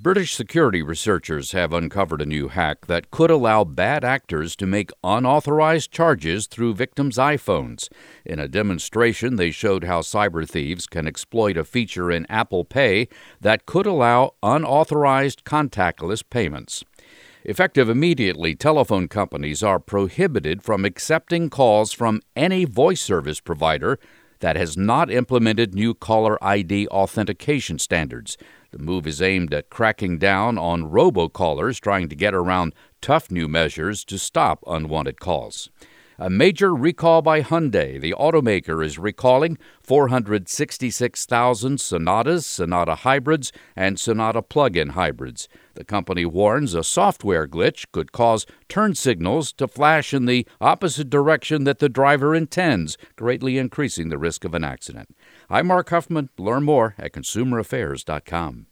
British security researchers have uncovered a new hack that could allow bad actors to make unauthorized charges through victims' iPhones. In a demonstration, they showed how cyber thieves can exploit a feature in Apple Pay that could allow unauthorized contactless payments. Effective immediately, telephone companies are prohibited from accepting calls from any voice service provider that has not implemented new caller ID authentication standards. The move is aimed at cracking down on robocallers trying to get around tough new measures to stop unwanted calls. A major recall by Hyundai. The automaker is recalling 466,000 Sonatas, Sonata hybrids, and Sonata plug in hybrids. The company warns a software glitch could cause turn signals to flash in the opposite direction that the driver intends, greatly increasing the risk of an accident. I'm Mark Huffman. Learn more at consumeraffairs.com.